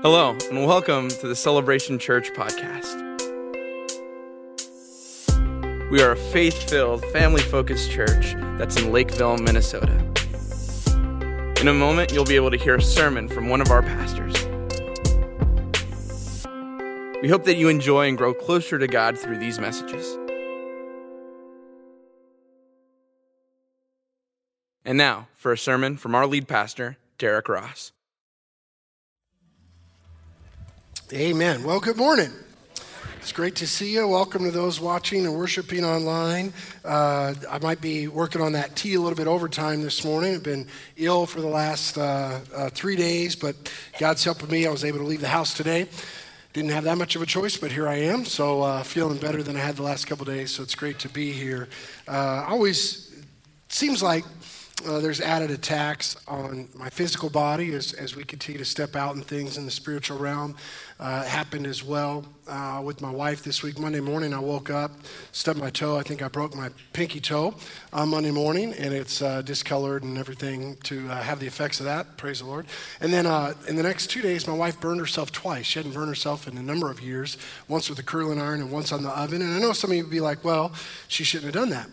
Hello, and welcome to the Celebration Church podcast. We are a faith filled, family focused church that's in Lakeville, Minnesota. In a moment, you'll be able to hear a sermon from one of our pastors. We hope that you enjoy and grow closer to God through these messages. And now, for a sermon from our lead pastor, Derrick Ross. Amen. Well, good morning. It's great to see you. Welcome to those watching and worshiping online. Uh, I might be working on that tea a little bit overtime this morning. I've been ill for the last uh, uh, three days, but God's helping me. I was able to leave the house today. Didn't have that much of a choice, but here I am. So uh, feeling better than I had the last couple days. So it's great to be here. Uh, always seems like uh, there's added attacks on my physical body as, as we continue to step out in things in the spiritual realm. Uh, happened as well uh, with my wife this week. Monday morning, I woke up, stubbed my toe. I think I broke my pinky toe on Monday morning, and it's uh, discolored and everything to uh, have the effects of that. Praise the Lord. And then uh, in the next two days, my wife burned herself twice. She hadn't burned herself in a number of years, once with a curling iron and once on the oven. And I know some of you would be like, well, she shouldn't have done that.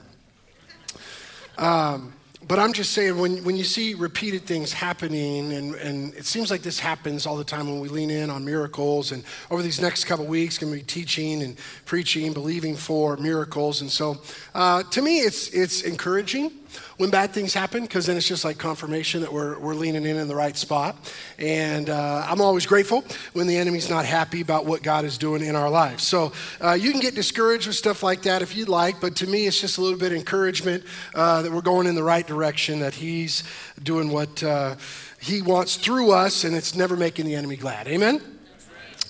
Um, but I'm just saying, when, when you see repeated things happening, and, and it seems like this happens all the time when we lean in on miracles, and over these next couple weeks, going to be teaching and preaching, believing for miracles. And so, uh, to me, it's, it's encouraging when bad things happen because then it's just like confirmation that we're, we're leaning in in the right spot. And uh, I'm always grateful when the enemy's not happy about what God is doing in our lives. So uh, you can get discouraged with stuff like that if you'd like, but to me, it's just a little bit of encouragement uh, that we're going in the right direction, that He's doing what uh, He wants through us, and it's never making the enemy glad. Amen?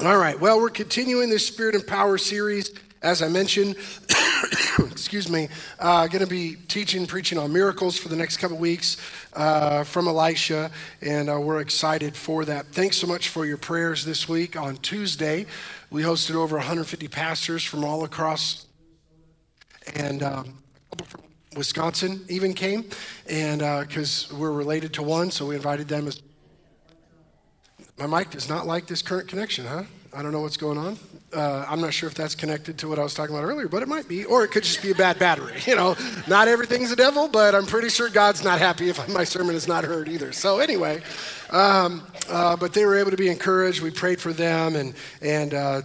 All right, well, we're continuing this Spirit and Power series. As I mentioned, excuse me, uh, going to be teaching, preaching on miracles for the next couple weeks uh, from Elisha, and uh, we're excited for that. Thanks so much for your prayers this week. On Tuesday, we hosted over 150 pastors from all across, and um, Wisconsin even came, and because uh, we're related to one, so we invited them as. My mic does not like this current connection, huh? I don't know what's going on. Uh, I'm not sure if that's connected to what I was talking about earlier, but it might be. Or it could just be a bad battery. You know, not everything's a devil, but I'm pretty sure God's not happy if my sermon is not heard either. So, anyway, um, uh, but they were able to be encouraged. We prayed for them and, and uh,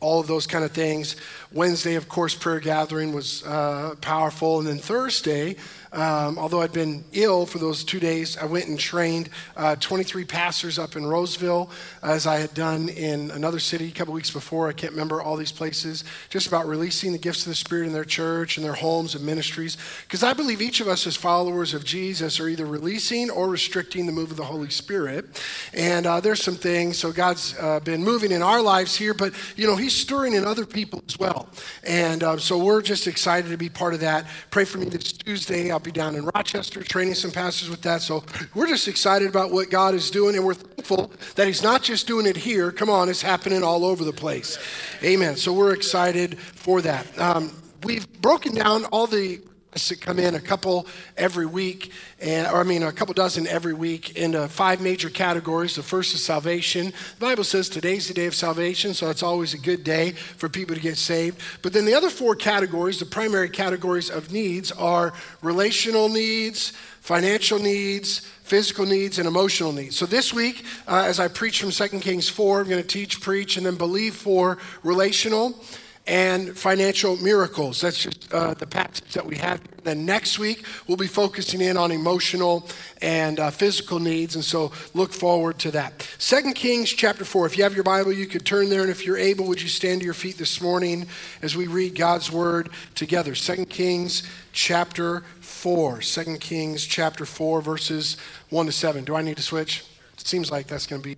all of those kind of things. Wednesday, of course, prayer gathering was uh, powerful. And then Thursday, um, although I'd been ill for those two days, I went and trained uh, 23 pastors up in Roseville, as I had done in another city a couple weeks before. I can't remember all these places, just about releasing the gifts of the Spirit in their church and their homes and ministries. Because I believe each of us, as followers of Jesus, are either releasing or restricting the move of the Holy Spirit. And uh, there's some things. So God's uh, been moving in our lives here, but you know He's stirring in other people as well. And uh, so we're just excited to be part of that. Pray for me this Tuesday. I'll be down in Rochester training some pastors with that. So we're just excited about what God is doing, and we're thankful that He's not just doing it here. Come on, it's happening all over the place. Amen. So we're excited for that. Um, we've broken down all the to come in a couple every week, and, or I mean a couple dozen every week into five major categories. The first is salvation. The Bible says today's the day of salvation, so it's always a good day for people to get saved. But then the other four categories, the primary categories of needs, are relational needs, financial needs, physical needs, and emotional needs. So this week, uh, as I preach from 2 Kings 4, I'm going to teach, preach, and then believe for relational and financial miracles. That's just uh, the passage that we have. Then next week, we'll be focusing in on emotional and uh, physical needs, and so look forward to that. Second Kings chapter 4. If you have your Bible, you could turn there, and if you're able, would you stand to your feet this morning as we read God's word together? Second Kings chapter 4. 2 Kings chapter 4, verses 1 to 7. Do I need to switch? It seems like that's going to be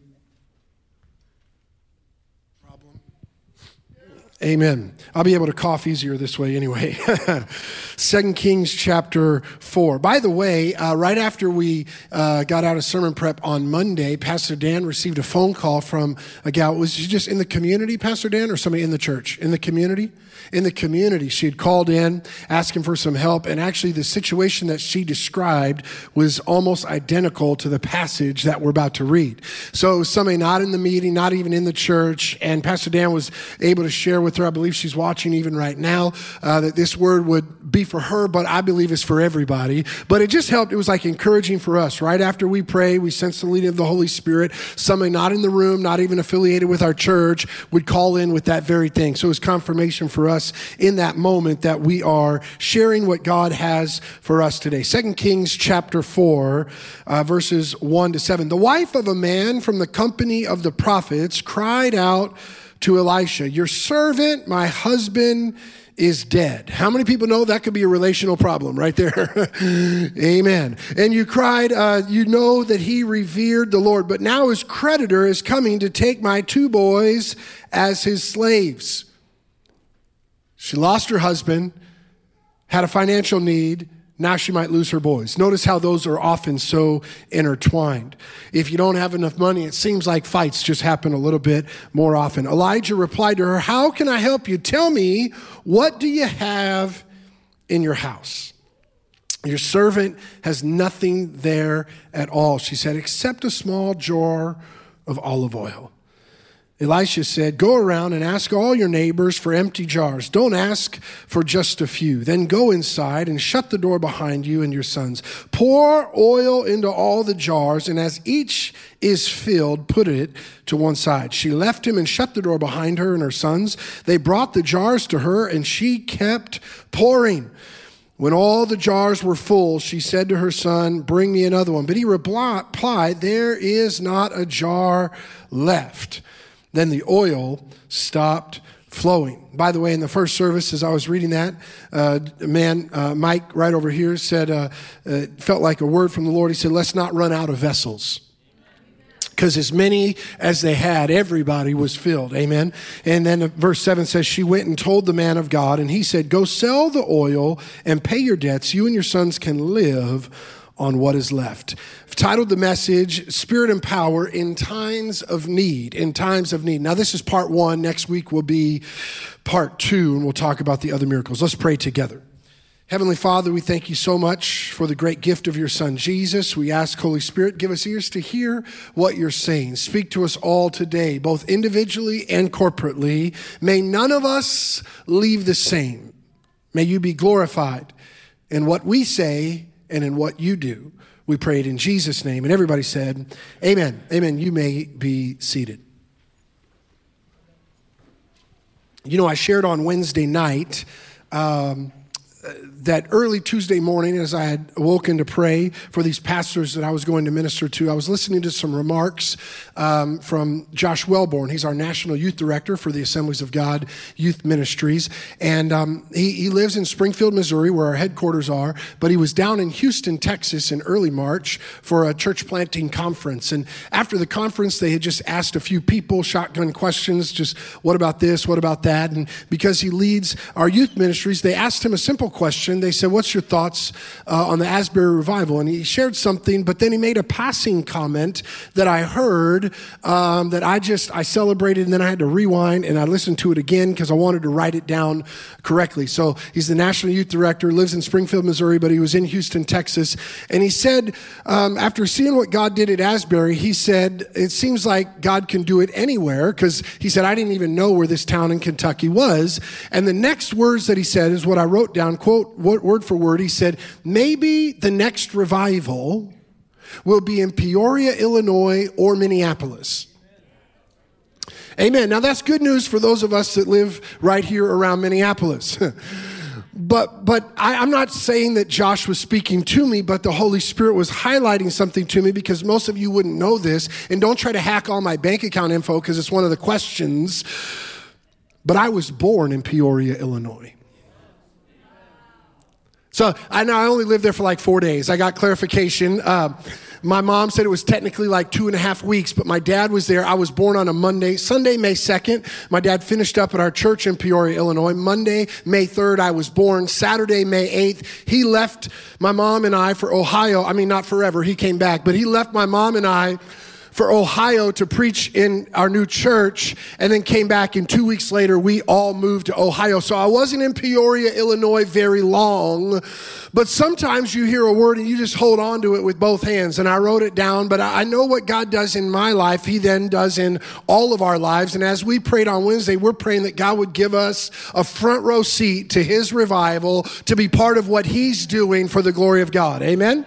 Amen. I'll be able to cough easier this way anyway. Second Kings chapter 4. By the way, uh, right after we uh, got out of sermon prep on Monday, Pastor Dan received a phone call from a gal. Was she just in the community, Pastor Dan, or somebody in the church? In the community? in the community. She had called in asking for some help, and actually, the situation that she described was almost identical to the passage that we're about to read. So, somebody not in the meeting, not even in the church, and Pastor Dan was able to share with her. I believe she's watching even right now uh, that this word would be for her, but I believe it's for everybody. But it just helped. It was like encouraging for us. Right after we pray, we sense the leading of the Holy Spirit. Somebody not in the room, not even affiliated with our church, would call in with that very thing. So it was confirmation for us in that moment that we are sharing what God has for us today. Second Kings chapter 4, uh, verses 1 to 7. The wife of a man from the company of the prophets cried out to Elisha, Your servant, my husband, is dead. How many people know that could be a relational problem right there? Amen. And you cried, uh, you know that he revered the Lord, but now his creditor is coming to take my two boys as his slaves. She lost her husband, had a financial need. Now she might lose her boys. Notice how those are often so intertwined. If you don't have enough money, it seems like fights just happen a little bit more often. Elijah replied to her, How can I help you? Tell me, what do you have in your house? Your servant has nothing there at all, she said, except a small jar of olive oil. Elisha said, Go around and ask all your neighbors for empty jars. Don't ask for just a few. Then go inside and shut the door behind you and your sons. Pour oil into all the jars, and as each is filled, put it to one side. She left him and shut the door behind her and her sons. They brought the jars to her, and she kept pouring. When all the jars were full, she said to her son, Bring me another one. But he replied, There is not a jar left. Then the oil stopped flowing. By the way, in the first service, as I was reading that, uh, a man, uh, Mike, right over here, said, uh, uh felt like a word from the Lord. He said, Let's not run out of vessels. Because as many as they had, everybody was filled. Amen. And then verse 7 says, She went and told the man of God, and he said, Go sell the oil and pay your debts. You and your sons can live on what is left. I've titled the message Spirit and Power in Times of Need. In Times of Need. Now, this is part one. Next week will be part two, and we'll talk about the other miracles. Let's pray together. Heavenly Father, we thank you so much for the great gift of your Son, Jesus. We ask, Holy Spirit, give us ears to hear what you're saying. Speak to us all today, both individually and corporately. May none of us leave the same. May you be glorified in what we say and in what you do. We prayed in Jesus' name. And everybody said, Amen. Amen. You may be seated. You know, I shared on Wednesday night. Um, that early Tuesday morning, as I had awoken to pray for these pastors that I was going to minister to, I was listening to some remarks um, from Josh Wellborn. He's our national youth director for the Assemblies of God Youth Ministries. And um, he, he lives in Springfield, Missouri, where our headquarters are, but he was down in Houston, Texas in early March for a church planting conference. And after the conference, they had just asked a few people shotgun questions, just what about this, what about that? And because he leads our youth ministries, they asked him a simple question. They said, What's your thoughts uh, on the Asbury revival? And he shared something, but then he made a passing comment that I heard um, that I just, I celebrated and then I had to rewind and I listened to it again because I wanted to write it down correctly. So he's the National Youth Director, lives in Springfield, Missouri, but he was in Houston, Texas. And he said, um, after seeing what God did at Asbury, he said, It seems like God can do it anywhere because he said, I didn't even know where this town in Kentucky was. And the next words that he said is what I wrote down quote word for word, he said, maybe the next revival will be in Peoria, Illinois, or Minneapolis. Amen. Now that's good news for those of us that live right here around Minneapolis. but but I, am not saying that Josh was speaking to me, but the Holy Spirit was highlighting something to me because most of you wouldn't know this. And don't try to hack all my bank account info because it's one of the questions. But I was born in Peoria, Illinois. So I know I only lived there for like four days. I got clarification. Uh, my mom said it was technically like two and a half weeks, but my dad was there. I was born on a Monday, Sunday, May 2nd. My dad finished up at our church in Peoria, Illinois. Monday, May 3rd, I was born. Saturday, May 8th, he left my mom and I for Ohio. I mean, not forever. He came back, but he left my mom and I for Ohio to preach in our new church and then came back and two weeks later we all moved to Ohio. So I wasn't in Peoria, Illinois very long, but sometimes you hear a word and you just hold on to it with both hands. And I wrote it down, but I know what God does in my life, He then does in all of our lives. And as we prayed on Wednesday, we're praying that God would give us a front row seat to His revival to be part of what He's doing for the glory of God. Amen?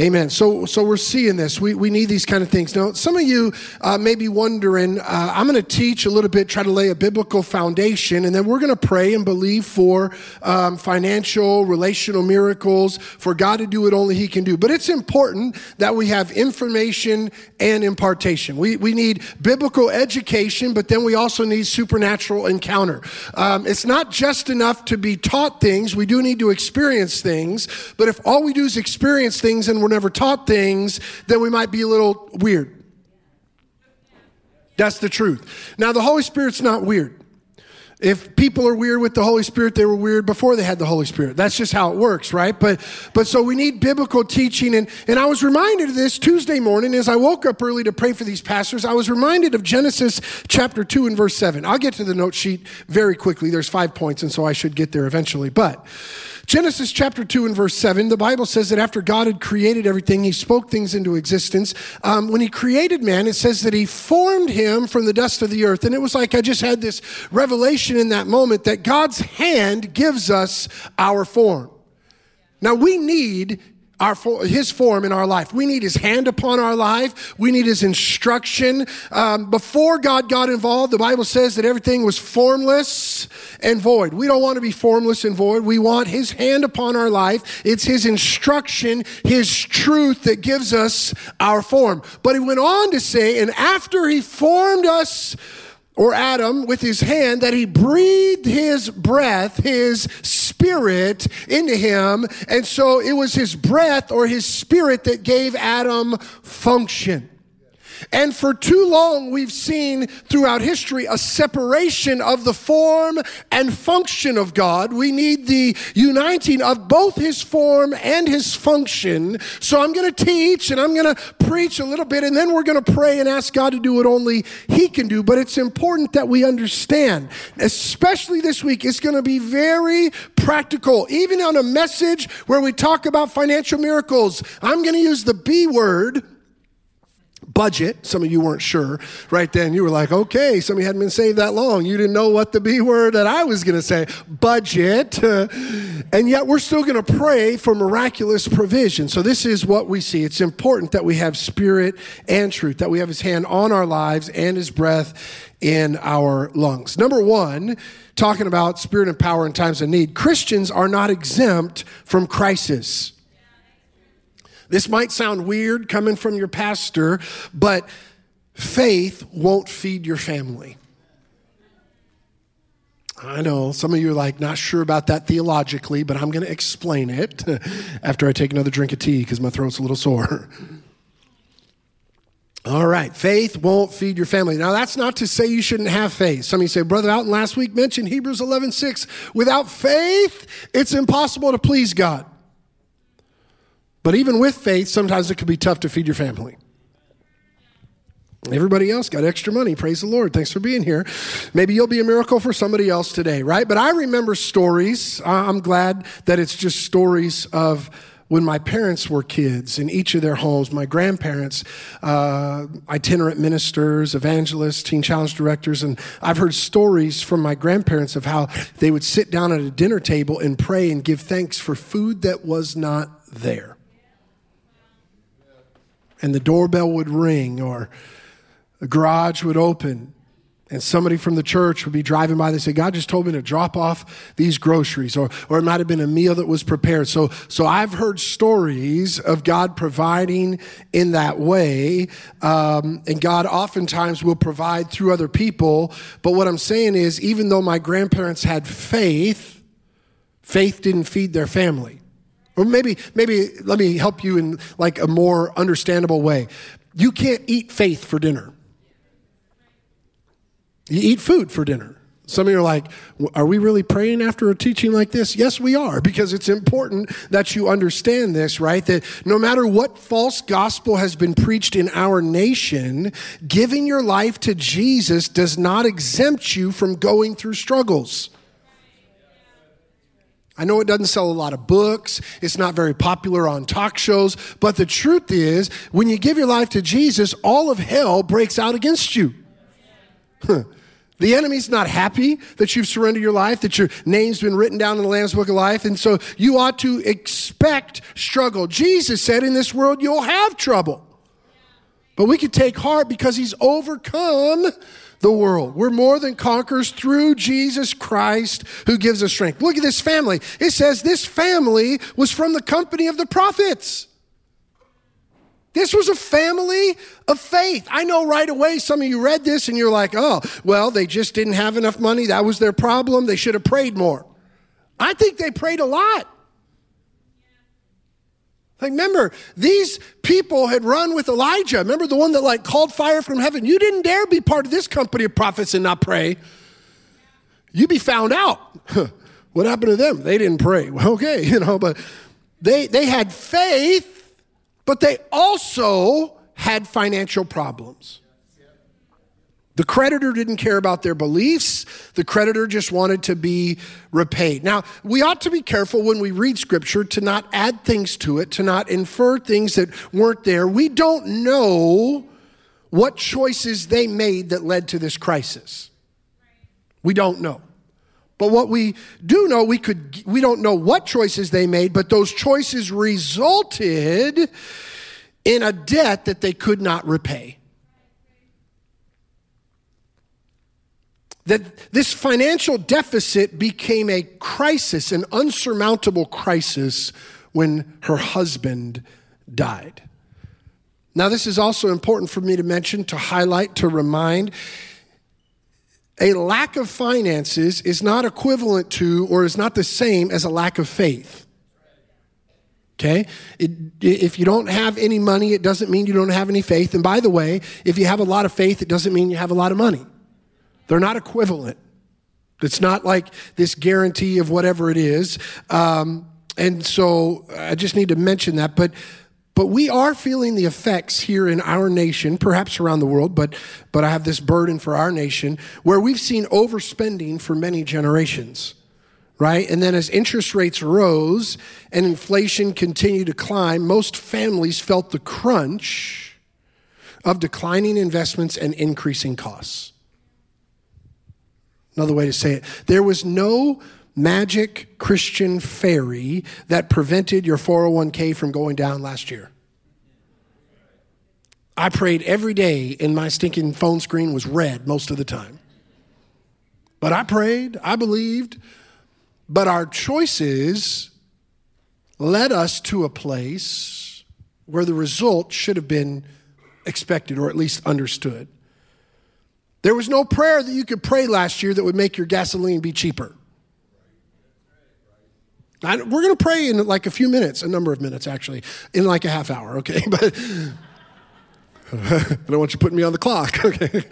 Amen. So, so we're seeing this. We, we need these kind of things. Now, some of you uh, may be wondering, uh, I'm going to teach a little bit, try to lay a biblical foundation, and then we're going to pray and believe for um, financial, relational miracles, for God to do what only He can do. But it's important that we have information and impartation. We, we need biblical education, but then we also need supernatural encounter. Um, it's not just enough to be taught things, we do need to experience things, but if all we do is experience things and we're never taught things, then we might be a little weird. That's the truth. Now, the Holy Spirit's not weird. If people are weird with the Holy Spirit, they were weird before they had the Holy Spirit. That's just how it works, right? But but so we need biblical teaching and and I was reminded of this Tuesday morning as I woke up early to pray for these pastors. I was reminded of Genesis chapter 2 and verse 7. I'll get to the note sheet very quickly. There's 5 points and so I should get there eventually. But Genesis chapter 2 and verse 7, the Bible says that after God had created everything, he spoke things into existence. Um, when he created man, it says that he formed him from the dust of the earth. And it was like I just had this revelation in that moment that God's hand gives us our form. Now we need our, his form in our life. We need his hand upon our life. We need his instruction. Um, before God got involved, the Bible says that everything was formless and void. We don't want to be formless and void. We want his hand upon our life. It's his instruction, his truth that gives us our form. But he went on to say, and after he formed us, or Adam with his hand that he breathed his breath, his spirit into him. And so it was his breath or his spirit that gave Adam function. And for too long, we've seen throughout history a separation of the form and function of God. We need the uniting of both his form and his function. So I'm going to teach and I'm going to preach a little bit, and then we're going to pray and ask God to do what only he can do. But it's important that we understand, especially this week, it's going to be very practical. Even on a message where we talk about financial miracles, I'm going to use the B word budget. Some of you weren't sure right then. You were like, okay, some of you hadn't been saved that long. You didn't know what the B word that I was going to say, budget. and yet we're still going to pray for miraculous provision. So this is what we see. It's important that we have spirit and truth, that we have his hand on our lives and his breath in our lungs. Number one, talking about spirit and power in times of need, Christians are not exempt from crisis. This might sound weird coming from your pastor, but faith won't feed your family. I know some of you are like not sure about that theologically, but I'm going to explain it after I take another drink of tea because my throat's a little sore. All right, faith won't feed your family. Now, that's not to say you shouldn't have faith. Some of you say, Brother Alton last week mentioned Hebrews 11 6. Without faith, it's impossible to please God. But even with faith, sometimes it can be tough to feed your family. Everybody else got extra money. Praise the Lord. Thanks for being here. Maybe you'll be a miracle for somebody else today, right? But I remember stories. I'm glad that it's just stories of when my parents were kids in each of their homes, my grandparents, uh, itinerant ministers, evangelists, teen challenge directors, and I've heard stories from my grandparents of how they would sit down at a dinner table and pray and give thanks for food that was not there and the doorbell would ring or the garage would open and somebody from the church would be driving by. They say, God just told me to drop off these groceries, or, or it might have been a meal that was prepared. So, so I've heard stories of God providing in that way. Um, and God oftentimes will provide through other people. But what I'm saying is, even though my grandparents had faith, Faith didn't feed their family. Or maybe, maybe let me help you in like a more understandable way. You can't eat faith for dinner. You eat food for dinner. Some of you are like, are we really praying after a teaching like this? Yes, we are, because it's important that you understand this, right? That no matter what false gospel has been preached in our nation, giving your life to Jesus does not exempt you from going through struggles. I know it doesn't sell a lot of books. It's not very popular on talk shows. But the truth is, when you give your life to Jesus, all of hell breaks out against you. The enemy's not happy that you've surrendered your life, that your name's been written down in the Lamb's Book of Life. And so you ought to expect struggle. Jesus said, In this world, you'll have trouble. But we can take heart because he's overcome the world. We're more than conquerors through Jesus Christ who gives us strength. Look at this family. It says this family was from the company of the prophets. This was a family of faith. I know right away some of you read this and you're like, oh, well, they just didn't have enough money. That was their problem. They should have prayed more. I think they prayed a lot. Like, remember, these people had run with Elijah. Remember the one that like called fire from heaven? You didn't dare be part of this company of prophets and not pray. You'd be found out. what happened to them? They didn't pray. Well, okay, you know, but they they had faith but they also had financial problems. The creditor didn't care about their beliefs. The creditor just wanted to be repaid. Now, we ought to be careful when we read scripture to not add things to it, to not infer things that weren't there. We don't know what choices they made that led to this crisis. We don't know. But what we do know, we could we don't know what choices they made, but those choices resulted in a debt that they could not repay. That this financial deficit became a crisis, an unsurmountable crisis when her husband died. Now, this is also important for me to mention, to highlight, to remind a lack of finances is not equivalent to or is not the same as a lack of faith. Okay? It, if you don't have any money, it doesn't mean you don't have any faith. And by the way, if you have a lot of faith, it doesn't mean you have a lot of money. They're not equivalent. It's not like this guarantee of whatever it is. Um, and so I just need to mention that. But but we are feeling the effects here in our nation, perhaps around the world, but, but I have this burden for our nation, where we've seen overspending for many generations, right? And then as interest rates rose and inflation continued to climb, most families felt the crunch of declining investments and increasing costs. Another way to say it there was no magic Christian fairy that prevented your 401k from going down last year. I prayed every day, and my stinking phone screen was red most of the time. But I prayed, I believed, but our choices led us to a place where the result should have been expected or at least understood. There was no prayer that you could pray last year that would make your gasoline be cheaper. I, we're going to pray in like a few minutes, a number of minutes actually, in like a half hour, okay? But I don't want you putting me on the clock, okay?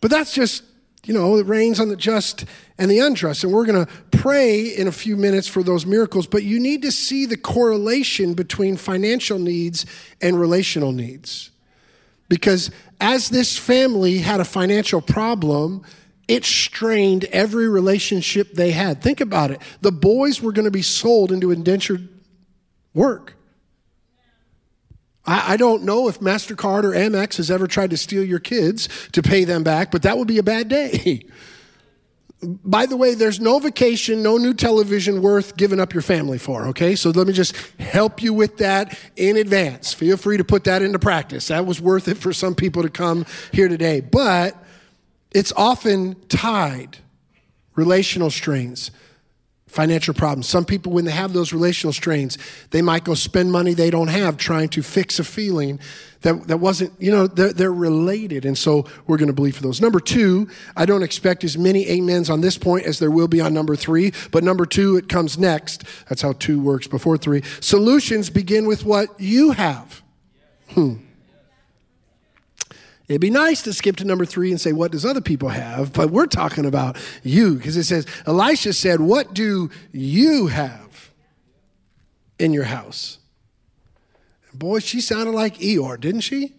But that's just, you know, it rains on the just and the unjust. And we're going to pray in a few minutes for those miracles, but you need to see the correlation between financial needs and relational needs. Because as this family had a financial problem, it strained every relationship they had. Think about it. The boys were going to be sold into indentured work. I, I, don't know if MasterCard or Amex has ever tried to steal your kids to pay them back, but that would be a bad day. By the way, there's no vacation, no new television worth giving up your family for, okay? So let me just help you with that in advance. Feel free to put that into practice. That was worth it for some people to come here today. But it's often tied, relational strains, financial problems. Some people, when they have those relational strains, they might go spend money they don't have trying to fix a feeling that, that wasn't, you know, they're, they're related. And so we're going to believe for those. Number two, I don't expect as many amens on this point as there will be on number three, but number two, it comes next. That's how two works before three. Solutions begin with what you have. Hmm. It'd be nice to skip to number three and say, What does other people have? But we're talking about you because it says, Elisha said, What do you have in your house? boy, she sounded like Eeyore, didn't she?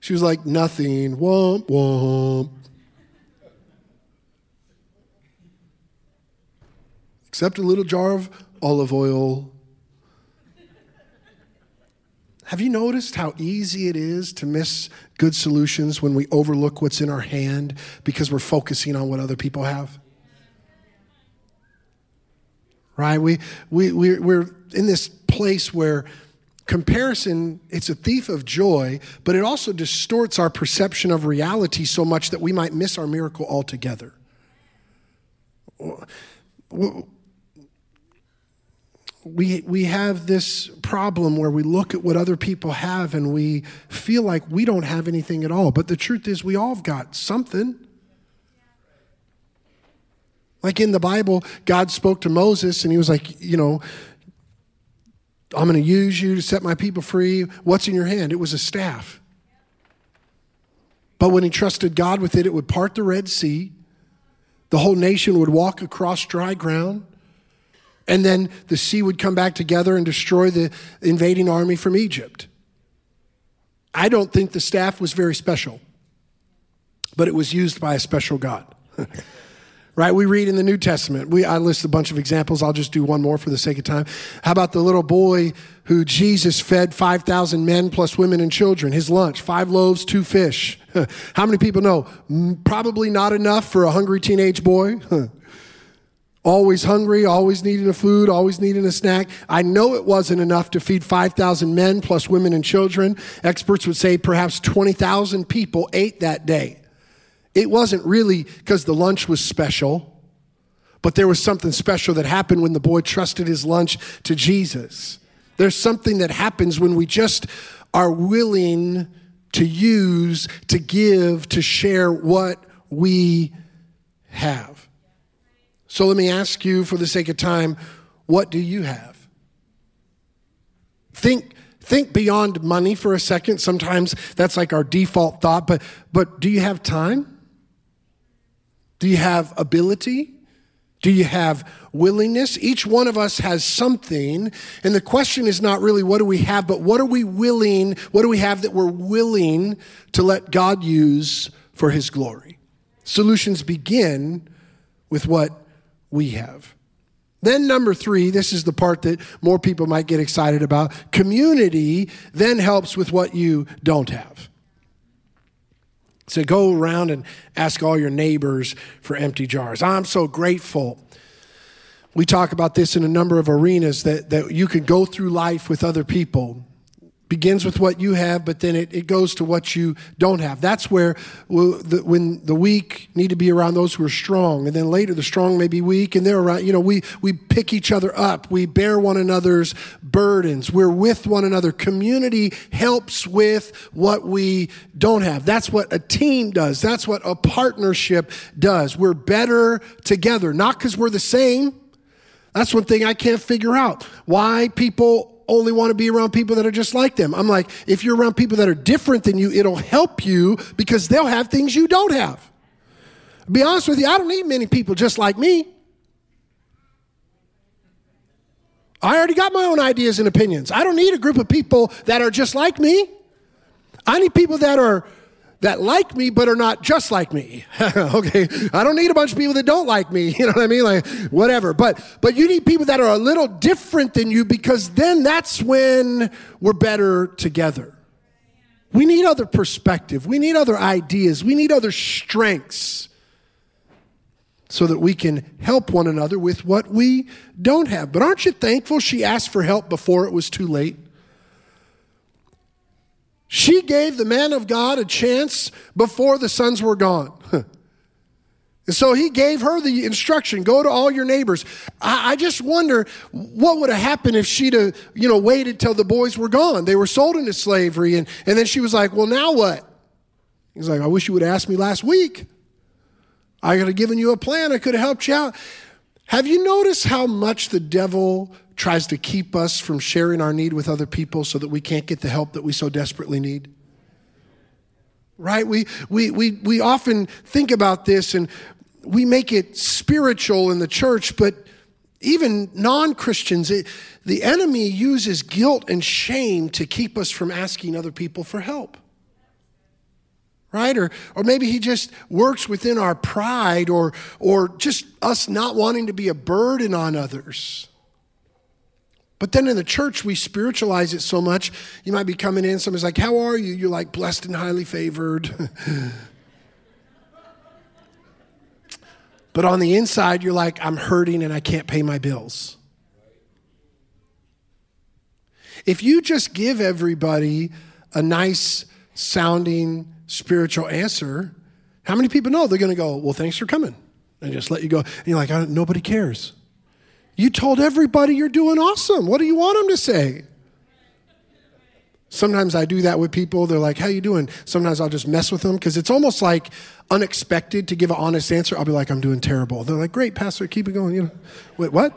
She was like, Nothing, womp, womp. Except a little jar of olive oil have you noticed how easy it is to miss good solutions when we overlook what's in our hand because we're focusing on what other people have? Right? We, we, we, we're in this place where comparison it's a thief of joy but it also distorts our perception of reality so much that we might miss our miracle altogether we, we have this problem where we look at what other people have and we feel like we don't have anything at all. But the truth is, we all have got something. Like in the Bible, God spoke to Moses and he was like, you know, I'm going to use you to set my people free. What's in your hand? It was a staff. But when he trusted God with it, it would part the Red Sea. The whole nation would walk across dry ground. And then the sea would come back together and destroy the invading army from Egypt. I don't think the staff was very special, but it was used by a special God. right? We read in the New Testament. We, I list a bunch of examples. I'll just do one more for the sake of time. How about the little boy who Jesus fed 5,000 men plus women and children? His lunch, five loaves, two fish. How many people know? Probably not enough for a hungry teenage boy. always hungry, always needing a food, always needing a snack. I know it wasn't enough to feed 5,000 men plus women and children. Experts would say perhaps 20,000 people ate that day. It wasn't really because the lunch was special, but there was something special that happened when the boy trusted his lunch to Jesus. There's something that happens when we just are willing to use, to give, to share what we have. So let me ask you, for the sake of time, what do you have? Think, think beyond money for a second. Sometimes that's like our default thought, but, but do you have time? Do you have ability? Do you have willingness? Each one of us has something. And the question is not really what do we have, but what are we willing, what do we have that we're willing to let God use for his glory? Solutions begin with what we have. Then, number three, this is the part that more people might get excited about. Community then helps with what you don't have. So go around and ask all your neighbors for empty jars. I'm so grateful. We talk about this in a number of arenas that, that you can go through life with other people begins with what you have, but then it, it goes to what you don't have. That's where the, when the weak need to be around those who are strong, and then later the strong may be weak, and they're around. You know, we we pick each other up. We bear one another's burdens. We're with one another. Community helps with what we don't have. That's what a team does. That's what a partnership does. We're better together, not because we're the same. That's one thing I can't figure out. Why people only want to be around people that are just like them. I'm like, if you're around people that are different than you, it'll help you because they'll have things you don't have. be honest with you, I don't need many people just like me. I already got my own ideas and opinions. I don't need a group of people that are just like me. I need people that are that like me but are not just like me. okay, I don't need a bunch of people that don't like me. You know what I mean? Like whatever. But but you need people that are a little different than you because then that's when we're better together. We need other perspective. We need other ideas. We need other strengths so that we can help one another with what we don't have. But aren't you thankful she asked for help before it was too late? She gave the man of God a chance before the sons were gone. And so he gave her the instruction go to all your neighbors. I, I just wonder what would have happened if she'd have, you know, waited till the boys were gone. They were sold into slavery. And, and then she was like, well, now what? He's like, I wish you would have asked me last week. I could have given you a plan. I could have helped you out. Have you noticed how much the devil tries to keep us from sharing our need with other people so that we can't get the help that we so desperately need? Right? We, we, we, we often think about this and we make it spiritual in the church, but even non Christians, the enemy uses guilt and shame to keep us from asking other people for help right? Or, or maybe he just works within our pride or, or just us not wanting to be a burden on others. But then in the church, we spiritualize it so much. You might be coming in, somebody's like, How are you? You're like, blessed and highly favored. but on the inside, you're like, I'm hurting and I can't pay my bills. If you just give everybody a nice sounding, spiritual answer, how many people know they're going to go, Well, thanks for coming, and just let you go? And you're like, Nobody cares. You told everybody you're doing awesome. What do you want them to say? Sometimes I do that with people. They're like, "How you doing?" Sometimes I'll just mess with them because it's almost like unexpected to give an honest answer. I'll be like, "I'm doing terrible." They're like, "Great, pastor, keep it going." You know, wait, what?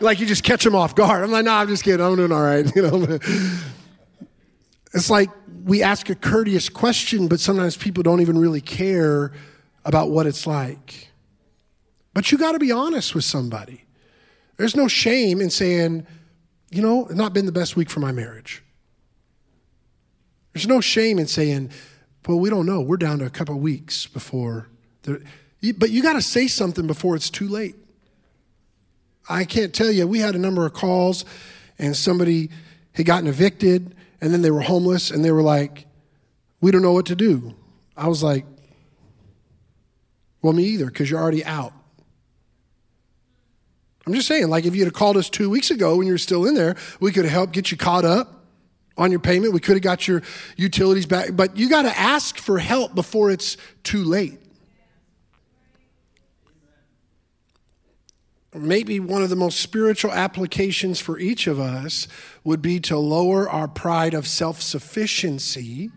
Like you just catch them off guard. I'm like, "No, I'm just kidding. I'm doing all right." You know, it's like we ask a courteous question, but sometimes people don't even really care about what it's like. But you got to be honest with somebody. There's no shame in saying, you know, it's not been the best week for my marriage. There's no shame in saying, well, we don't know. We're down to a couple weeks before. But you got to say something before it's too late. I can't tell you, we had a number of calls and somebody had gotten evicted and then they were homeless and they were like, we don't know what to do. I was like, well, me either, because you're already out. I'm just saying, like, if you had called us two weeks ago when you were still in there, we could have helped get you caught up on your payment. We could have got your utilities back. But you got to ask for help before it's too late. maybe one of the most spiritual applications for each of us would be to lower our pride of self sufficiency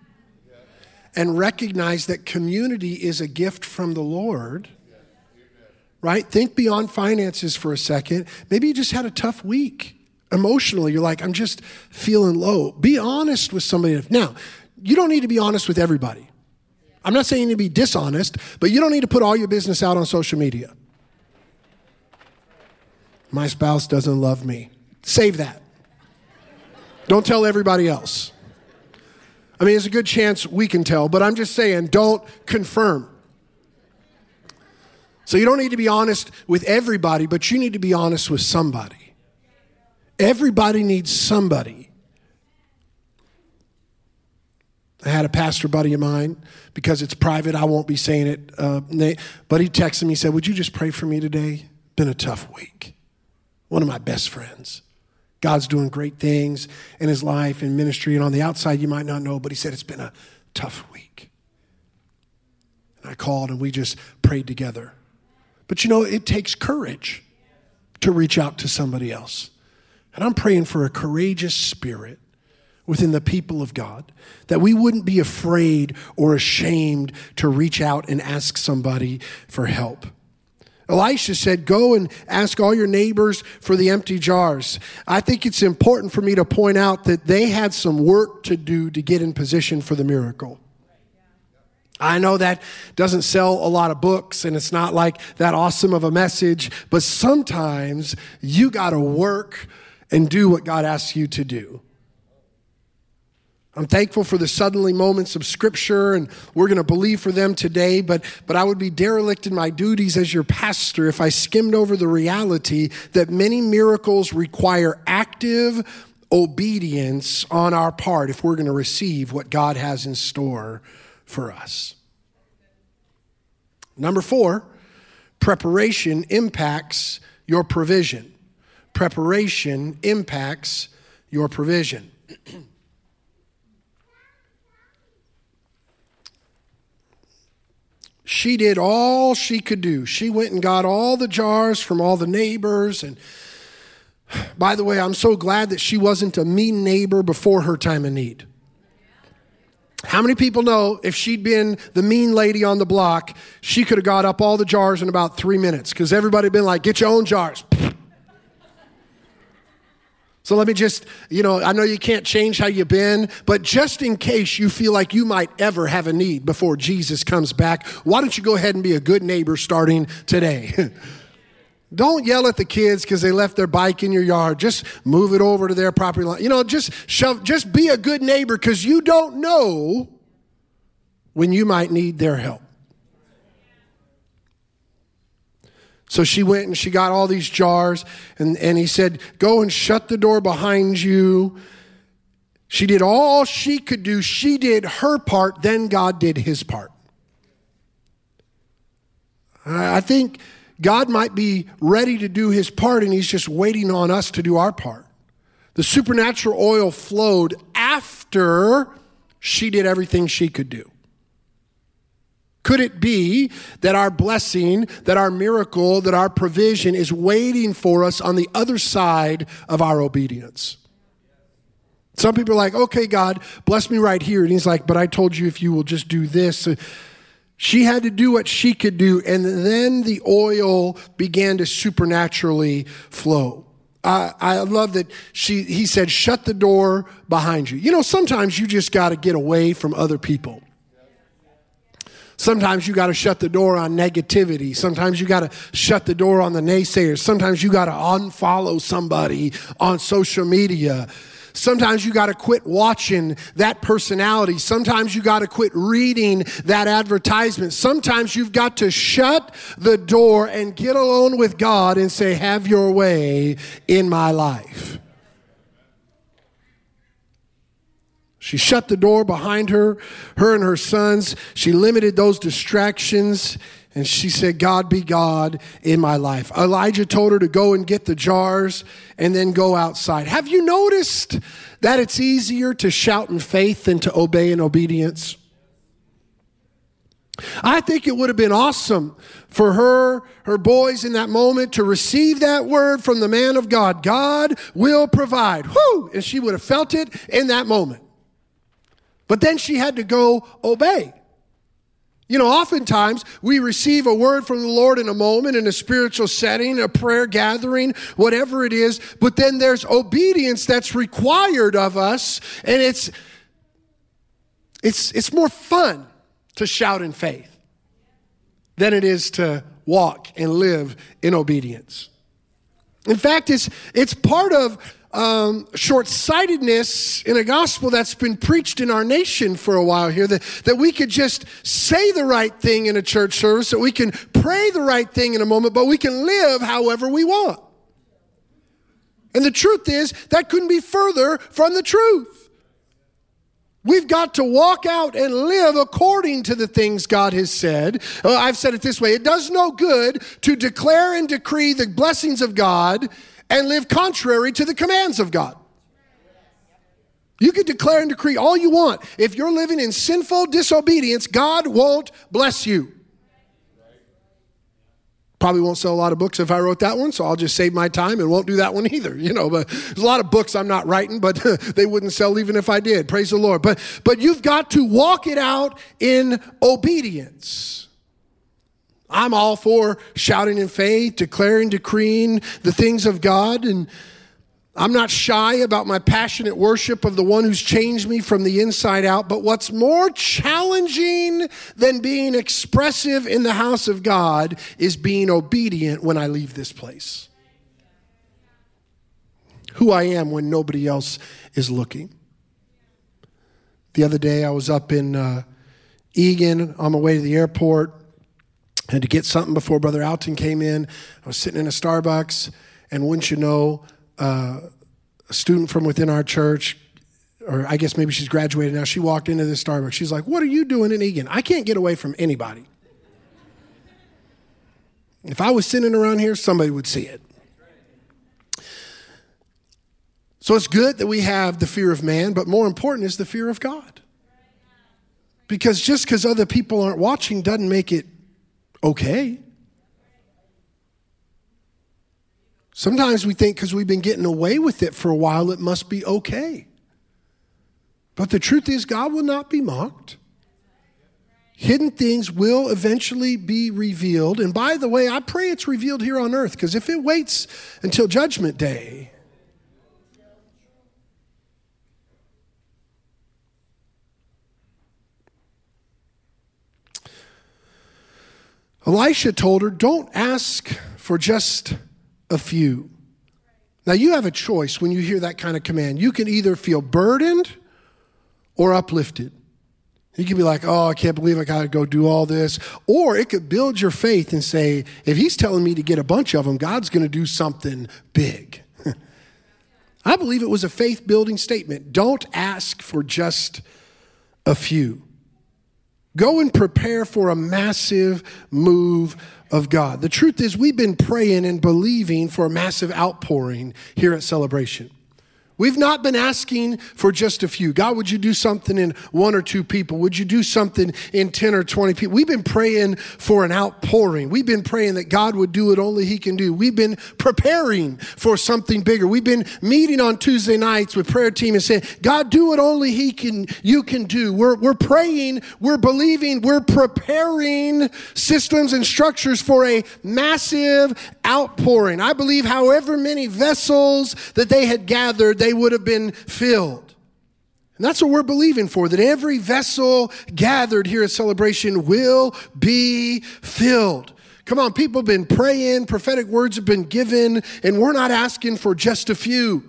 and recognize that community is a gift from the Lord. Right? Think beyond finances for a second. Maybe you just had a tough week emotionally. You're like, I'm just feeling low. Be honest with somebody. Now, you don't need to be honest with everybody. I'm not saying you need to be dishonest, but you don't need to put all your business out on social media. My spouse doesn't love me. Save that. Don't tell everybody else. I mean, there's a good chance we can tell, but I'm just saying, don't confirm. So you don't need to be honest with everybody, but you need to be honest with somebody. Everybody needs somebody. I had a pastor buddy of mine, because it's private, I won't be saying it, uh, but he texted me, he said, Would you just pray for me today? Been a tough week one of my best friends. God's doing great things in his life and ministry, and on the outside, you might not know, but he said it's been a tough week. And I called and we just prayed together. But you know, it takes courage to reach out to somebody else. And I'm praying for a courageous spirit within the people of God, that we wouldn't be afraid or ashamed to reach out and ask somebody for help. Elisha said, Go and ask all your neighbors for the empty jars. I think it's important for me to point out that they had some work to do to get in position for the miracle. I know that doesn't sell a lot of books and it's not like that awesome of a message, but sometimes you got to work and do what God asks you to do. I'm thankful for the suddenly moments of scripture, and we're going to believe for them today. But, but I would be derelict in my duties as your pastor if I skimmed over the reality that many miracles require active obedience on our part if we're going to receive what God has in store for us. Number four, preparation impacts your provision. Preparation impacts your provision. she did all she could do. She went and got all the jars from all the neighbors. And by the way, I'm so glad that she wasn't a mean neighbor before her time of need. How many people know if she'd been the mean lady on the block, she could have got up all the jars in about three minutes? Because everybody had been like, get your own jars. So let me just, you know, I know you can't change how you've been, but just in case you feel like you might ever have a need before Jesus comes back, why don't you go ahead and be a good neighbor starting today? Don't yell at the kids because they left their bike in your yard. Just move it over to their property line. You know, just shove, just be a good neighbor because you don't know when you might need their help. So she went and she got all these jars, and, and he said, Go and shut the door behind you. She did all she could do. She did her part, then God did his part. I think God might be ready to do his part, and he's just waiting on us to do our part. The supernatural oil flowed after she did everything she could do. Could it be that our blessing, that our miracle, that our provision is waiting for us on the other side of our obedience? Some people are like, okay, God, bless me right here. And he's like, but I told you if you will just do this. She had to do what she could do, and then the oil began to supernaturally flow. I, I love that she, he said, shut the door behind you. You know, sometimes you just got to get away from other people. Sometimes you got to shut the door on negativity. Sometimes you got to shut the door on the naysayers. Sometimes you got to unfollow somebody on social media. Sometimes you got to quit watching that personality. Sometimes you got to quit reading that advertisement. Sometimes you've got to shut the door and get alone with God and say, Have your way in my life. She shut the door behind her, her and her sons. She limited those distractions. And she said, God be God in my life. Elijah told her to go and get the jars and then go outside. Have you noticed that it's easier to shout in faith than to obey in obedience? I think it would have been awesome for her, her boys in that moment to receive that word from the man of God. God will provide. Whoo! And she would have felt it in that moment. But then she had to go obey. You know, oftentimes we receive a word from the Lord in a moment, in a spiritual setting, a prayer gathering, whatever it is, but then there's obedience that's required of us, and it's it's it's more fun to shout in faith than it is to walk and live in obedience. In fact, it's it's part of um, short sightedness in a gospel that's been preached in our nation for a while here that, that we could just say the right thing in a church service, that we can pray the right thing in a moment, but we can live however we want. And the truth is, that couldn't be further from the truth. We've got to walk out and live according to the things God has said. Uh, I've said it this way it does no good to declare and decree the blessings of God and live contrary to the commands of God. You can declare and decree all you want. If you're living in sinful disobedience, God won't bless you. Probably won't sell a lot of books if I wrote that one, so I'll just save my time and won't do that one either. You know, but there's a lot of books I'm not writing, but they wouldn't sell even if I did. Praise the Lord. But but you've got to walk it out in obedience. I'm all for shouting in faith, declaring, decreeing the things of God. And I'm not shy about my passionate worship of the one who's changed me from the inside out. But what's more challenging than being expressive in the house of God is being obedient when I leave this place. Who I am when nobody else is looking. The other day, I was up in uh, Eagan on my way to the airport had to get something before Brother Alton came in. I was sitting in a Starbucks, and wouldn't you know, uh, a student from within our church, or I guess maybe she's graduated now, she walked into this Starbucks. She's like, What are you doing in Eagan? I can't get away from anybody. If I was sitting around here, somebody would see it. So it's good that we have the fear of man, but more important is the fear of God. Because just because other people aren't watching doesn't make it okay. Sometimes we think because we've been getting away with it for a while, it must be okay. But the truth is, God will not be mocked. Hidden things will eventually be revealed. And by the way, I pray it's revealed here on earth because if it waits until Judgment Day, Elisha told her, Don't ask for just a few. Now, you have a choice when you hear that kind of command. You can either feel burdened or uplifted. You can be like, oh, I can't believe I got to go do all this. Or it could build your faith and say, if he's telling me to get a bunch of them, God's going to do something big. I believe it was a faith building statement. Don't ask for just a few. Go and prepare for a massive move of God. The truth is, we've been praying and believing for a massive outpouring here at Celebration. We've not been asking for just a few. God, would you do something in one or two people? Would you do something in 10 or 20 people? We've been praying for an outpouring. We've been praying that God would do what only He can do. We've been preparing for something bigger. We've been meeting on Tuesday nights with prayer team and saying, God, do what only He can, you can do. We're, we're praying, we're believing, we're preparing systems and structures for a massive outpouring. I believe however many vessels that they had gathered, they would have been filled. And that's what we're believing for, that every vessel gathered here at Celebration will be filled. Come on, people have been praying, prophetic words have been given, and we're not asking for just a few.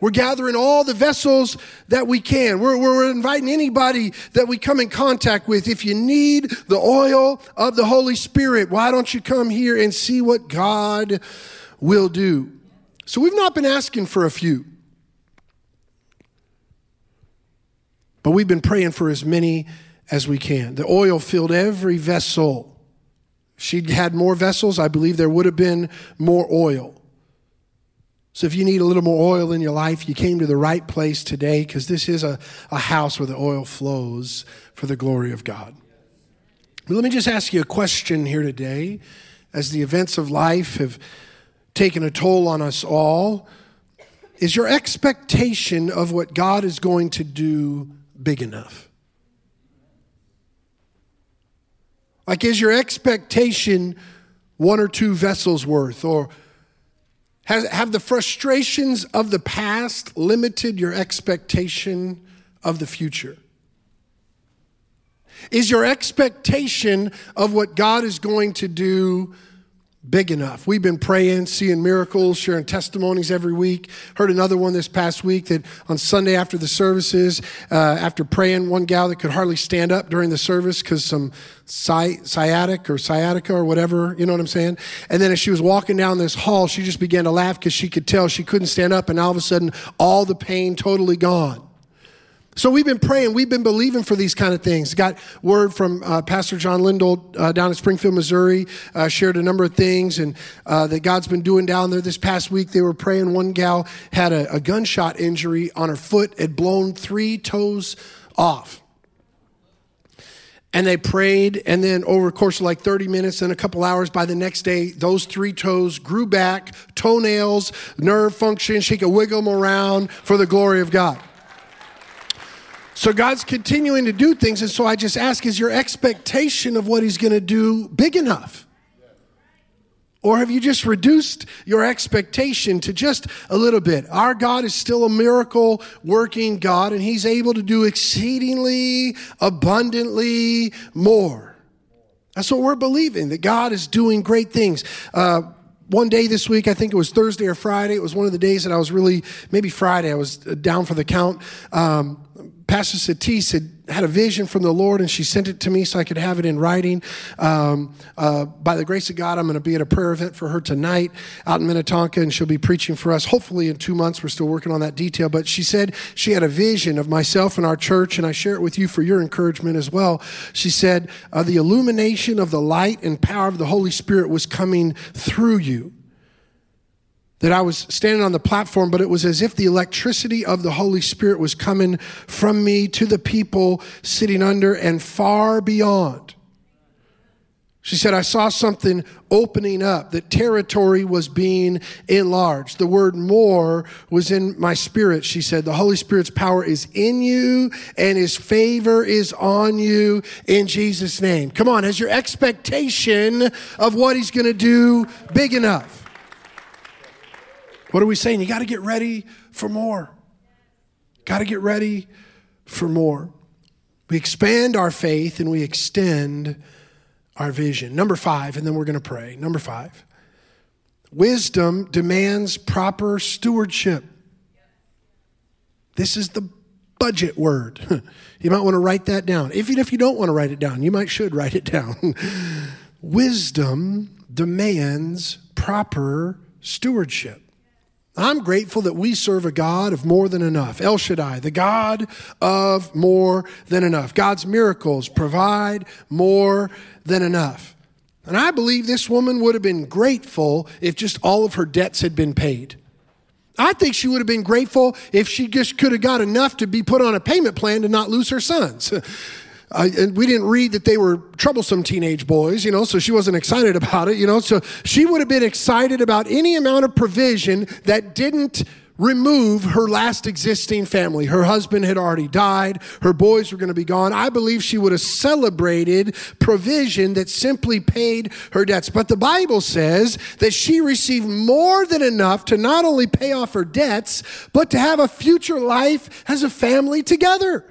We're gathering all the vessels that we can. We're, we're inviting anybody that we come in contact with. If you need the oil of the Holy Spirit, why don't you come here and see what God will do? So we've not been asking for a few. But we've been praying for as many as we can. The oil filled every vessel. She'd had more vessels, I believe there would have been more oil. So if you need a little more oil in your life, you came to the right place today because this is a, a house where the oil flows for the glory of God. But let me just ask you a question here today. As the events of life have taken a toll on us all, is your expectation of what God is going to do big enough? Like, is your expectation one or two vessels worth? Or has, have the frustrations of the past limited your expectation of the future? Is your expectation of what God is going to do big enough. We've been praying, seeing miracles, sharing testimonies every week. Heard another one this past week that on Sunday after the services, uh, after praying, one gal that could hardly stand up during the service because some sci- sciatic or sciatica or whatever, you know what I'm saying? And then as she was walking down this hall, she just began to laugh because she could tell she couldn't stand up, and all of a sudden, all the pain totally gone. So we've been praying, we've been believing for these kind of things. Got word from uh, Pastor John Lindell uh, down in Springfield, Missouri, uh, shared a number of things and uh, that God's been doing down there. This past week, they were praying. One gal had a, a gunshot injury on her foot, had blown three toes off. And they prayed, and then over a course of like 30 minutes and a couple hours, by the next day, those three toes grew back, toenails, nerve function. She could wiggle them around for the glory of God. So God's continuing to do things. And so I just ask is your expectation of what He's going to do big enough? Or have you just reduced your expectation to just a little bit? Our God is still a miracle working God, and He's able to do exceedingly abundantly more. That's what we're believing, that God is doing great things. Uh, one day this week, I think it was Thursday or Friday, it was one of the days that I was really, maybe Friday, I was down for the count. Um, Pastor Satis had had a vision from the Lord, and she sent it to me so I could have it in writing. Um, uh, by the grace of God, I'm going to be at a prayer event for her tonight out in Minnetonka, and she'll be preaching for us. Hopefully, in two months, we're still working on that detail. But she said she had a vision of myself and our church, and I share it with you for your encouragement as well. She said uh, the illumination of the light and power of the Holy Spirit was coming through you that I was standing on the platform, but it was as if the electricity of the Holy Spirit was coming from me to the people sitting under and far beyond. She said, I saw something opening up, that territory was being enlarged. The word more was in my spirit. She said, The Holy Spirit's power is in you and his favor is on you in Jesus' name. Come on, has your expectation of what he's going to do big enough? What are we saying? You got to get ready for more. Got to get ready for more. We expand our faith and we extend our vision. Number five, and then we're going to pray. Number five, wisdom demands proper stewardship. This is the budget word. you might want to write that down. Even if you don't want to write it down, you might should write it down. wisdom demands proper stewardship. I'm grateful that we serve a God of more than enough. El Shaddai, the God of more than enough. God's miracles provide more than enough. And I believe this woman would have been grateful if just all of her debts had been paid. I think she would have been grateful if she just could have got enough to be put on a payment plan to not lose her sons. And we didn't read that they were troublesome teenage boys, you know, so she wasn't excited about it, you know. So she would have been excited about any amount of provision that didn't remove her last existing family. Her husband had already died, her boys were going to be gone. I believe she would have celebrated provision that simply paid her debts. But the Bible says that she received more than enough to not only pay off her debts, but to have a future life as a family together.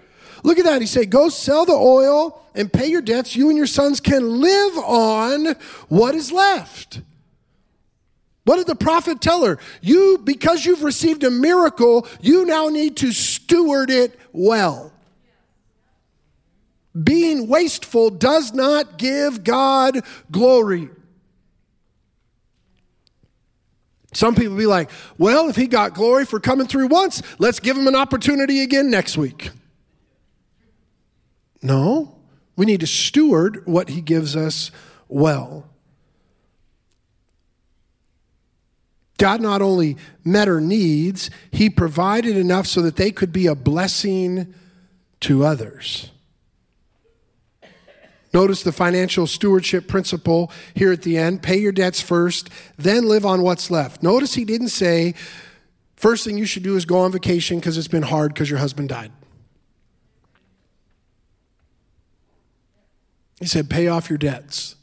Look at that. He said, Go sell the oil and pay your debts. You and your sons can live on what is left. What did the prophet tell her? You, because you've received a miracle, you now need to steward it well. Being wasteful does not give God glory. Some people be like, well, if he got glory for coming through once, let's give him an opportunity again next week. No, we need to steward what He gives us well. God not only met her needs, He provided enough so that they could be a blessing to others. Notice the financial stewardship principle here at the end pay your debts first, then live on what's left. Notice he didn't say, first thing you should do is go on vacation because it's been hard because your husband died. He said, pay off your debts.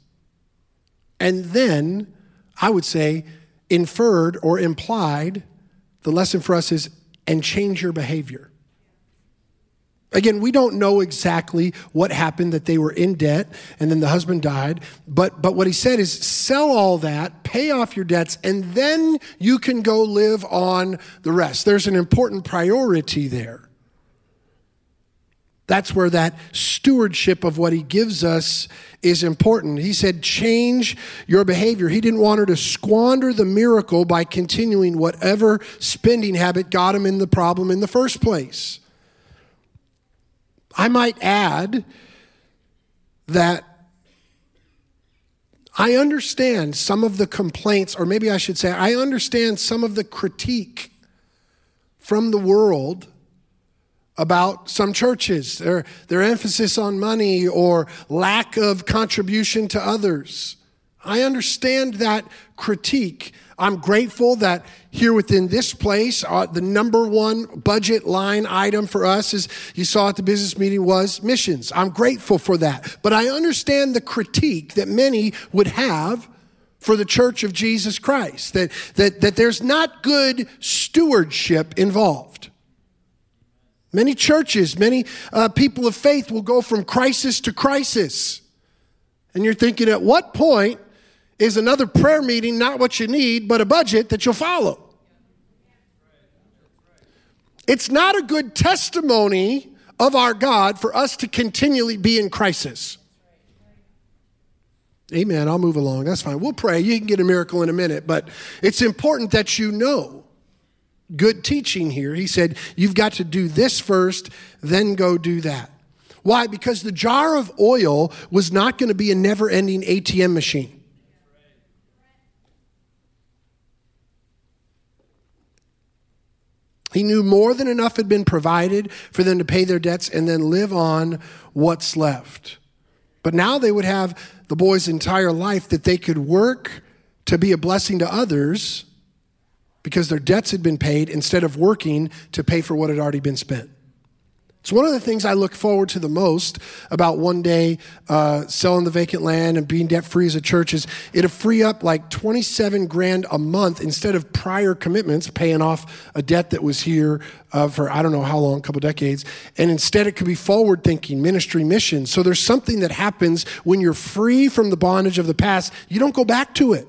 And then, I would say, inferred or implied, the lesson for us is, and change your behavior. Again, we don't know exactly what happened that they were in debt and then the husband died, but, but what he said is sell all that, pay off your debts, and then you can go live on the rest. There's an important priority there. That's where that stewardship of what he gives us is important. He said, change your behavior. He didn't want her to squander the miracle by continuing whatever spending habit got him in the problem in the first place. I might add that I understand some of the complaints, or maybe I should say, I understand some of the critique from the world about some churches, their, their emphasis on money or lack of contribution to others. I understand that critique. I'm grateful that here within this place, uh, the number one budget line item for us, as you saw at the business meeting, was missions. I'm grateful for that. But I understand the critique that many would have for the church of Jesus Christ, that, that, that there's not good stewardship involved. Many churches, many uh, people of faith will go from crisis to crisis. And you're thinking, at what point is another prayer meeting not what you need, but a budget that you'll follow? It's not a good testimony of our God for us to continually be in crisis. Amen. I'll move along. That's fine. We'll pray. You can get a miracle in a minute, but it's important that you know good teaching here. He said, You've got to do this first, then go do that. Why? Because the jar of oil was not going to be a never ending ATM machine. He knew more than enough had been provided for them to pay their debts and then live on what's left. But now they would have the boy's entire life that they could work to be a blessing to others because their debts had been paid instead of working to pay for what had already been spent. It's one of the things I look forward to the most about one day uh, selling the vacant land and being debt free as a church is it'll free up like 27 grand a month instead of prior commitments, paying off a debt that was here uh, for I don't know how long, a couple decades. And instead, it could be forward thinking, ministry, mission. So there's something that happens when you're free from the bondage of the past, you don't go back to it.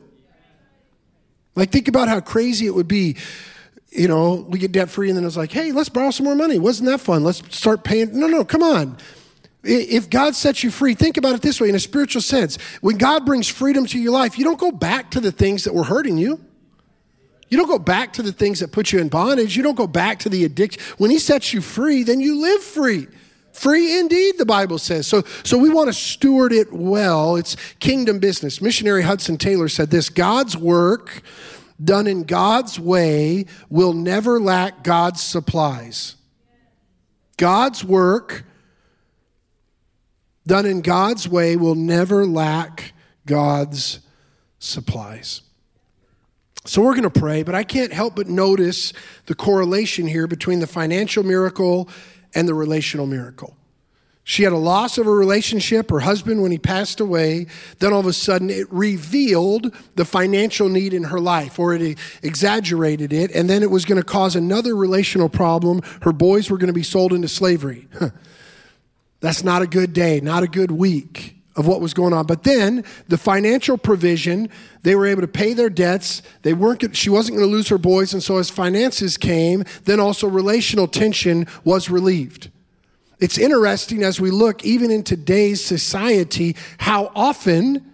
Like, think about how crazy it would be you know, we get debt free, and then it's like, hey, let's borrow some more money. Wasn't that fun? Let's start paying. No, no, come on. If God sets you free, think about it this way in a spiritual sense. When God brings freedom to your life, you don't go back to the things that were hurting you. You don't go back to the things that put you in bondage. You don't go back to the addiction. When He sets you free, then you live free. Free indeed, the Bible says. So, so we want to steward it well. It's kingdom business. Missionary Hudson Taylor said this God's work done in God's way will never lack God's supplies. God's work done in God's way will never lack God's supplies. So we're going to pray, but I can't help but notice the correlation here between the financial miracle and the relational miracle. She had a loss of a relationship, her husband, when he passed away. Then all of a sudden, it revealed the financial need in her life, or it exaggerated it. And then it was going to cause another relational problem. Her boys were going to be sold into slavery. That's not a good day, not a good week of what was going on. But then the financial provision, they were able to pay their debts. They weren't, she wasn't going to lose her boys. And so as finances came, then also relational tension was relieved. It's interesting as we look, even in today's society, how often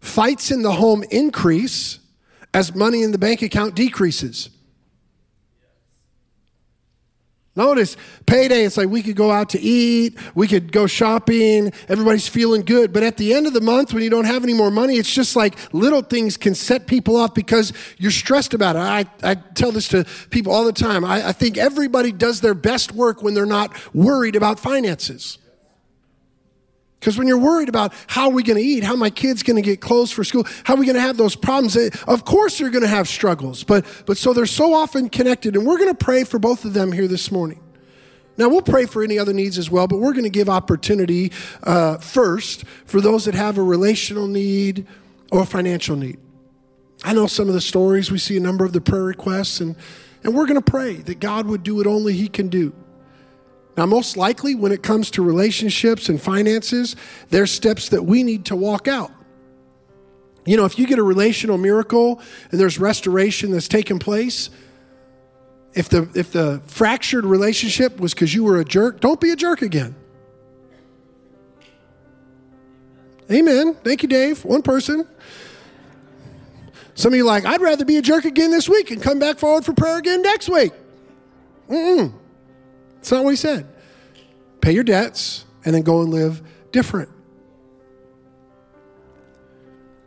fights in the home increase as money in the bank account decreases. Notice payday, it's like we could go out to eat, we could go shopping, everybody's feeling good. But at the end of the month, when you don't have any more money, it's just like little things can set people off because you're stressed about it. I, I tell this to people all the time. I, I think everybody does their best work when they're not worried about finances. Because when you're worried about how are we going to eat, how my kid's going to get clothes for school, how are we going to have those problems, eh, of course you're going to have struggles. But, but so they're so often connected. And we're going to pray for both of them here this morning. Now, we'll pray for any other needs as well, but we're going to give opportunity uh, first for those that have a relational need or a financial need. I know some of the stories, we see a number of the prayer requests, and, and we're going to pray that God would do what only He can do. Now, most likely, when it comes to relationships and finances, there's steps that we need to walk out. You know, if you get a relational miracle and there's restoration that's taken place, if the if the fractured relationship was because you were a jerk, don't be a jerk again. Amen. Thank you, Dave. One person. Some of you like, I'd rather be a jerk again this week and come back forward for prayer again next week. Mm-mm. That's not what he said. Pay your debts and then go and live different.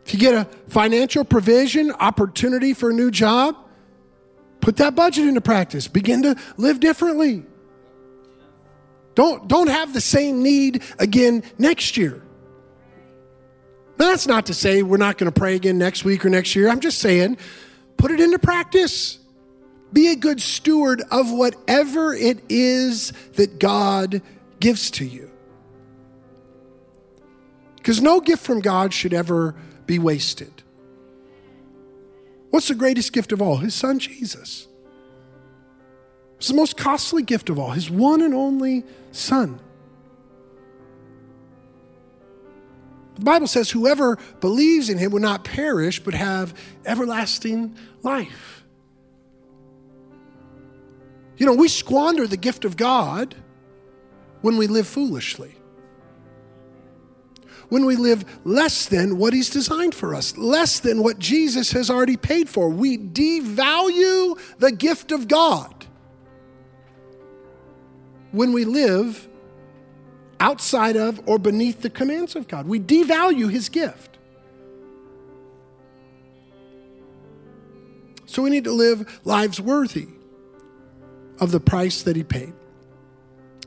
If you get a financial provision, opportunity for a new job, put that budget into practice. Begin to live differently. Don't, don't have the same need again next year. Now, that's not to say we're not going to pray again next week or next year. I'm just saying, put it into practice. Be a good steward of whatever it is that God gives to you. Because no gift from God should ever be wasted. What's the greatest gift of all? His son Jesus. It's the most costly gift of all, his one and only son. The Bible says, whoever believes in him will not perish, but have everlasting life. You know, we squander the gift of God when we live foolishly. When we live less than what He's designed for us, less than what Jesus has already paid for. We devalue the gift of God when we live outside of or beneath the commands of God. We devalue His gift. So we need to live lives worthy of the price that he paid.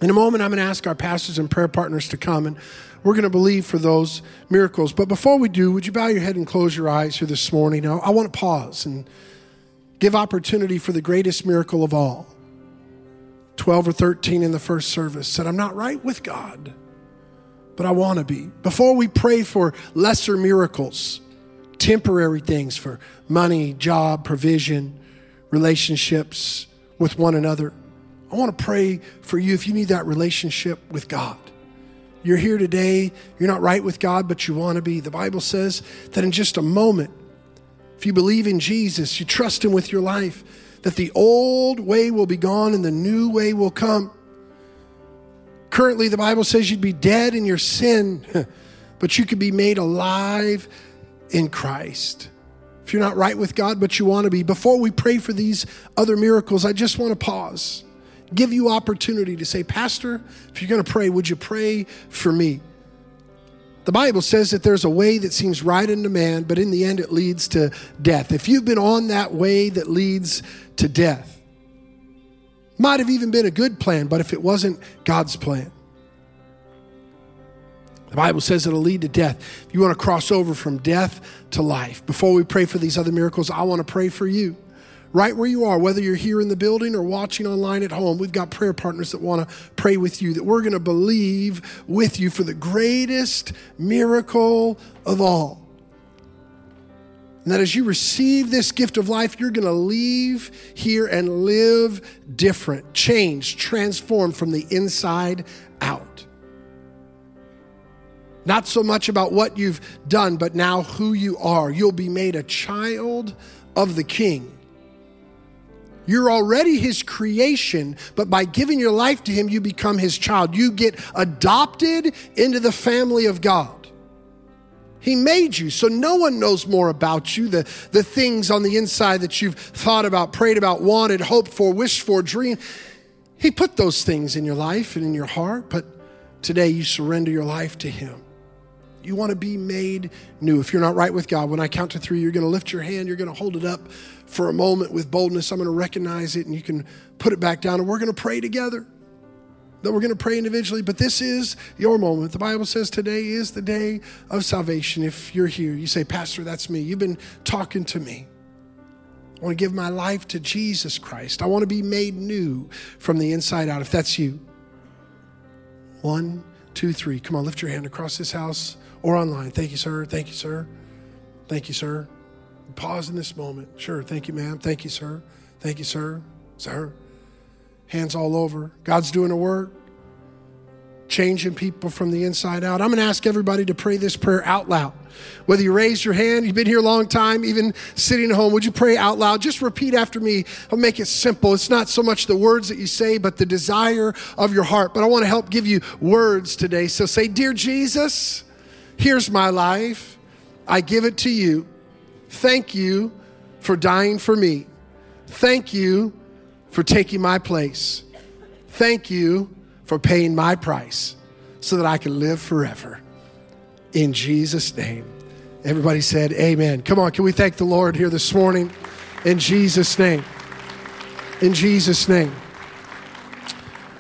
In a moment, I'm going to ask our pastors and prayer partners to come, and we're going to believe for those miracles. But before we do, would you bow your head and close your eyes here this morning? I want to pause and give opportunity for the greatest miracle of all. 12 or 13 in the first service said, I'm not right with God, but I want to be. Before we pray for lesser miracles, temporary things for money, job, provision, relationships with one another, I want to pray for you if you need that relationship with God. You're here today, you're not right with God, but you want to be. The Bible says that in just a moment, if you believe in Jesus, you trust Him with your life, that the old way will be gone and the new way will come. Currently, the Bible says you'd be dead in your sin, but you could be made alive in Christ. If you're not right with God, but you want to be, before we pray for these other miracles, I just want to pause give you opportunity to say, Pastor, if you're going to pray, would you pray for me? The Bible says that there's a way that seems right unto man, but in the end it leads to death. If you've been on that way that leads to death, might have even been a good plan, but if it wasn't God's plan, the Bible says it'll lead to death. If you want to cross over from death to life, before we pray for these other miracles, I want to pray for you right where you are, whether you're here in the building or watching online at home, we've got prayer partners that want to pray with you, that we're going to believe with you for the greatest miracle of all. And that as you receive this gift of life, you're going to leave here and live different, changed, transformed from the inside out. Not so much about what you've done, but now who you are. You'll be made a child of the King. You're already his creation, but by giving your life to him, you become his child. You get adopted into the family of God. He made you, so no one knows more about you, the, the things on the inside that you've thought about, prayed about, wanted, hoped for, wished for, dreamed. He put those things in your life and in your heart, but today you surrender your life to him. You want to be made new. If you're not right with God, when I count to three, you're going to lift your hand, you're going to hold it up for a moment with boldness. I'm going to recognize it and you can put it back down and we're going to pray together. That we're going to pray individually, but this is your moment. The Bible says today is the day of salvation. If you're here, you say, Pastor, that's me. You've been talking to me. I want to give my life to Jesus Christ. I want to be made new from the inside out. If that's you, one, two, three. Come on, lift your hand across this house or online. Thank you, sir. Thank you, sir. Thank you, sir. Pause in this moment. Sure. Thank you, ma'am. Thank you, sir. Thank you, sir. Sir. Hands all over. God's doing a work, changing people from the inside out. I'm going to ask everybody to pray this prayer out loud. Whether you raise your hand, you've been here a long time, even sitting at home, would you pray out loud? Just repeat after me. I'll make it simple. It's not so much the words that you say, but the desire of your heart. But I want to help give you words today. So say, Dear Jesus, here's my life. I give it to you. Thank you for dying for me. Thank you for taking my place. Thank you for paying my price so that I can live forever. In Jesus' name. Everybody said, Amen. Come on, can we thank the Lord here this morning? In Jesus' name. In Jesus' name.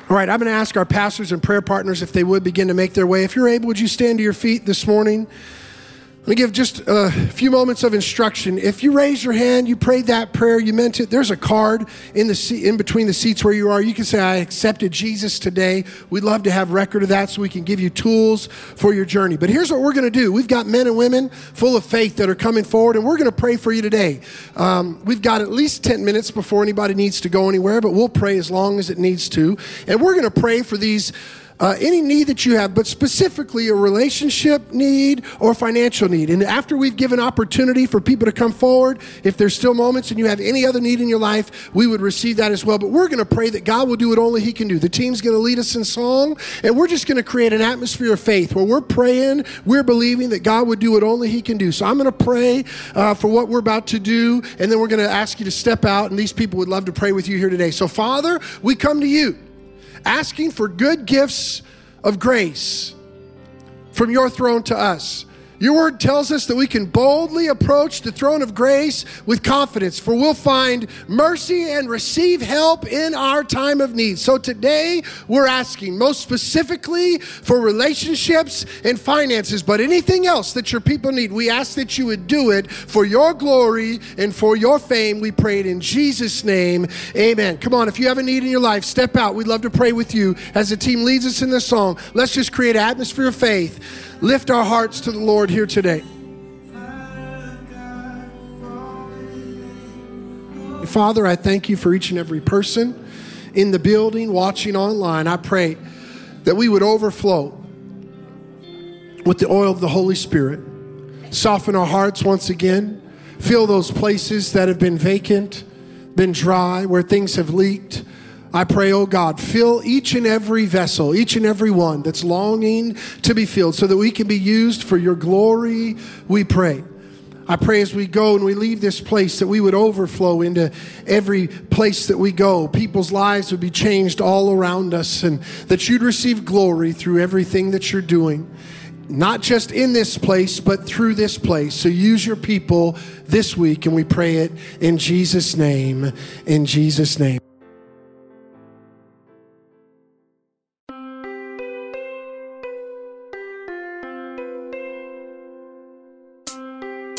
All right, I'm going to ask our pastors and prayer partners if they would begin to make their way. If you're able, would you stand to your feet this morning? Let me give just a few moments of instruction. If you raise your hand, you prayed that prayer, you meant it. There's a card in the seat, in between the seats where you are. You can say, "I accepted Jesus today." We'd love to have record of that, so we can give you tools for your journey. But here's what we're going to do: We've got men and women full of faith that are coming forward, and we're going to pray for you today. Um, we've got at least ten minutes before anybody needs to go anywhere, but we'll pray as long as it needs to, and we're going to pray for these uh, any need that you have, but specifically a relationship need or financial need. And after we've given opportunity for people to come forward, if there's still moments and you have any other need in your life, we would receive that as well. But we're going to pray that God will do what only He can do. The team's going to lead us in song, and we're just going to create an atmosphere of faith where we're praying, we're believing that God would do what only He can do. So I'm going to pray uh, for what we're about to do, and then we're going to ask you to step out, and these people would love to pray with you here today. So, Father, we come to you asking for good gifts of grace from your throne to us. Your word tells us that we can boldly approach the throne of grace with confidence, for we'll find mercy and receive help in our time of need. So today, we're asking most specifically for relationships and finances, but anything else that your people need, we ask that you would do it for your glory and for your fame. We pray it in Jesus' name. Amen. Come on, if you have a need in your life, step out. We'd love to pray with you as the team leads us in this song. Let's just create an atmosphere of faith lift our hearts to the Lord here today. Father, I thank you for each and every person in the building, watching online. I pray that we would overflow with the oil of the Holy Spirit. Soften our hearts once again. Fill those places that have been vacant, been dry, where things have leaked. I pray, oh God, fill each and every vessel, each and every one that's longing to be filled so that we can be used for your glory, we pray. I pray as we go and we leave this place that we would overflow into every place that we go. People's lives would be changed all around us and that you'd receive glory through everything that you're doing. Not just in this place, but through this place. So use your people this week and we pray it in Jesus' name. In Jesus' name.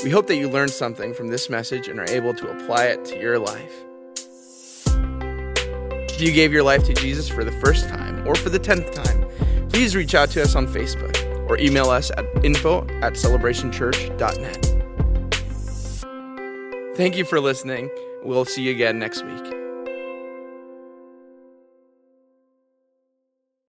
We hope that you learned something from this message and are able to apply it to your life. If you gave your life to Jesus for the first time or for the tenth time, please reach out to us on Facebook or email us at info at celebrationchurch.net. Thank you for listening. We'll see you again next week.